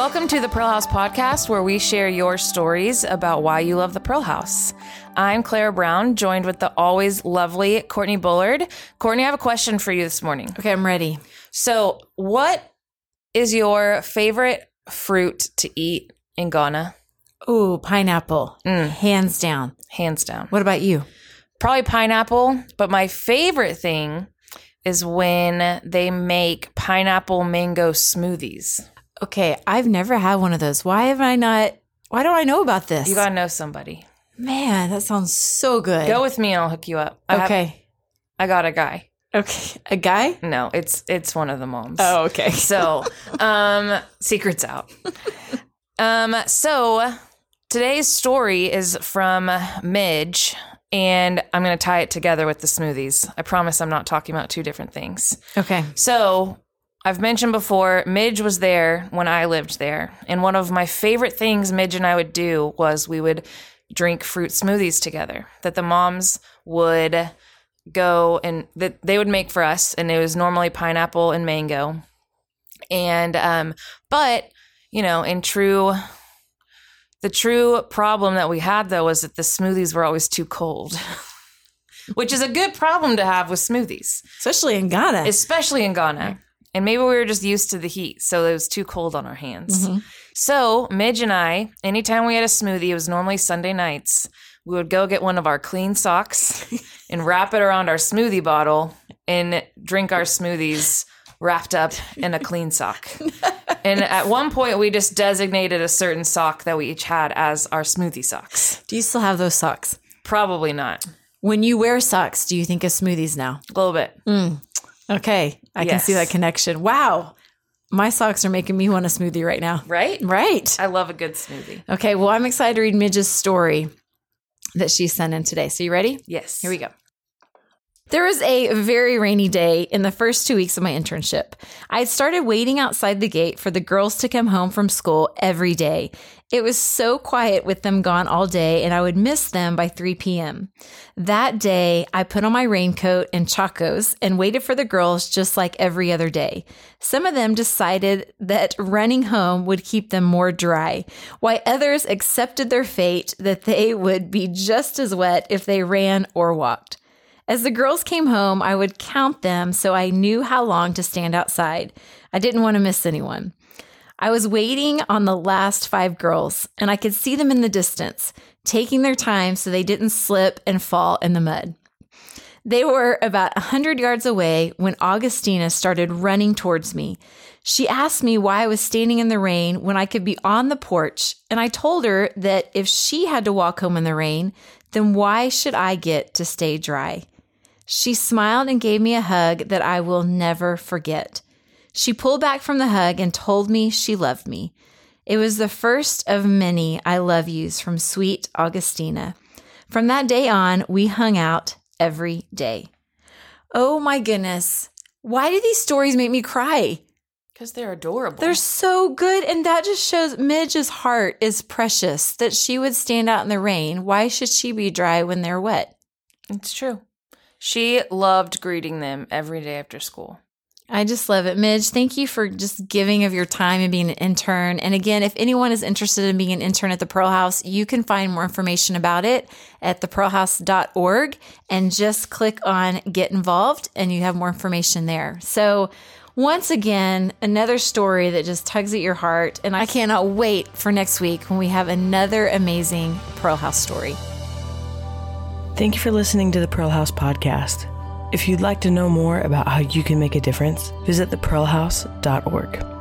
Welcome to the Pearl House podcast, where we share your stories about why you love the Pearl House. I'm Clara Brown, joined with the always lovely Courtney Bullard. Courtney, I have a question for you this morning. Okay, I'm ready. So, what is your favorite fruit to eat in Ghana? Ooh, pineapple. Mm. Hands down. Hands down. What about you? Probably pineapple, but my favorite thing is when they make pineapple mango smoothies. Okay, I've never had one of those. Why have I not? Why don't I know about this? You gotta know somebody. Man, that sounds so good. Go with me and I'll hook you up. I have- Okay. I got a guy. okay. A guy? No, it's it's one of the moms. Oh, okay. So, um, secrets out. Um, so today's story is from Midge, and I'm going to tie it together with the smoothies. I promise I'm not talking about two different things. Okay. So, I've mentioned before, Midge was there when I lived there. And one of my favorite things Midge and I would do was we would drink fruit smoothies together that the moms would go and that they would make for us. And it was normally pineapple and mango. And, um, but, you know, in true, the true problem that we had though was that the smoothies were always too cold, which is a good problem to have with smoothies Especially in Ghana. especially in Ghana. And maybe we were just used to the heat, so it was too cold on our hands. Mm-hmm. So Midge and I, anytime we had a smoothie, it was normally Sunday nights. We would go get one of our clean socks and wrap it around our smoothie bottle and drink our smoothies wrapped up in a clean sock. and at one point, we just designated a certain sock that we each had as our smoothie socks. do you still have those socks? Probably not. When you wear socks, do you think of smoothies now? A little bit. Okay. I can see that connection. Wow. My socks are making me want a smoothie right now. Right? Right. I love a good smoothie. Okay. Well, I'm excited to read Midge's story that she sent in today. So you ready? Yes. Here we go. There was a very rainy day in the first two weeks of my internship. I had started waiting outside the gate for the girls to come home from school every day. It was so quiet with them gone all day, and I would miss them by 3 p.m. That day, I put on my raincoat and chacos and waited for the girls just like every other day. Some of them decided that running home would keep them more dry, while others accepted their fate that they would be just as wet if they ran or walked. As the girls came home, I would count them so I knew how long to stand outside. I didn't want to miss anyone. I was waiting on the last five girls, and I could see them in the distance, taking their time so they didn't slip and fall in the mud. They were about a 100 yards away when Augustina started running towards me. She asked me why I was standing in the rain when I could be on the porch, and I told her that if she had to walk home in the rain, then why should I get to stay dry? She smiled and gave me a hug that I will never forget. She pulled back from the hug and told me she loved me. It was the first of many I love yous from sweet Augustina. From that day on, we hung out every day. Oh my goodness. Why do these stories make me cry? Because they're adorable. They're so good. And that just shows Midge's heart is precious that she would stand out in the rain. Why should she be dry when they're wet? It's true. She loved greeting them every day after school. I just love it. Midge, thank you for just giving of your time and being an intern. And again, if anyone is interested in being an intern at the Pearl House, you can find more information about it at thepearlhouse.org and just click on get involved and you have more information there. So, once again, another story that just tugs at your heart. And I cannot wait for next week when we have another amazing Pearl House story. Thank you for listening to the Pearl House podcast. If you'd like to know more about how you can make a difference, visit thepearlhouse.org.